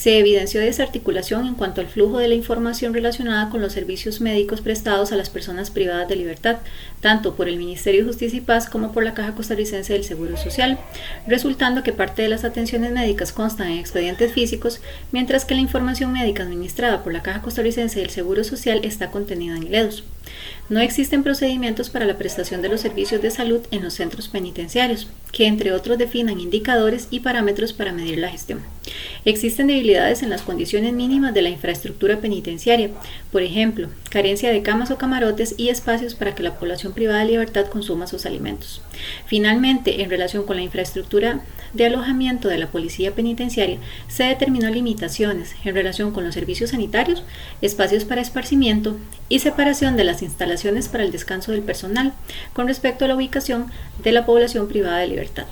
se evidenció desarticulación en cuanto al flujo de la información relacionada con los servicios médicos prestados a las personas privadas de libertad, tanto por el Ministerio de Justicia y Paz como por la Caja Costarricense del Seguro Social, resultando que parte de las atenciones médicas constan en expedientes físicos, mientras que la información médica administrada por la Caja Costarricense del Seguro Social está contenida en LEDOS. No existen procedimientos para la prestación de los servicios de salud en los centros penitenciarios, que entre otros definan indicadores y parámetros para medir la gestión. Existen debilidades en las condiciones mínimas de la infraestructura penitenciaria, por ejemplo, carencia de camas o camarotes y espacios para que la población privada de libertad consuma sus alimentos. Finalmente, en relación con la infraestructura de alojamiento de la policía penitenciaria, se determinó limitaciones en relación con los servicios sanitarios, espacios para esparcimiento y separación de las instalaciones para el descanso del personal con respecto a la ubicación de la población privada de libertad.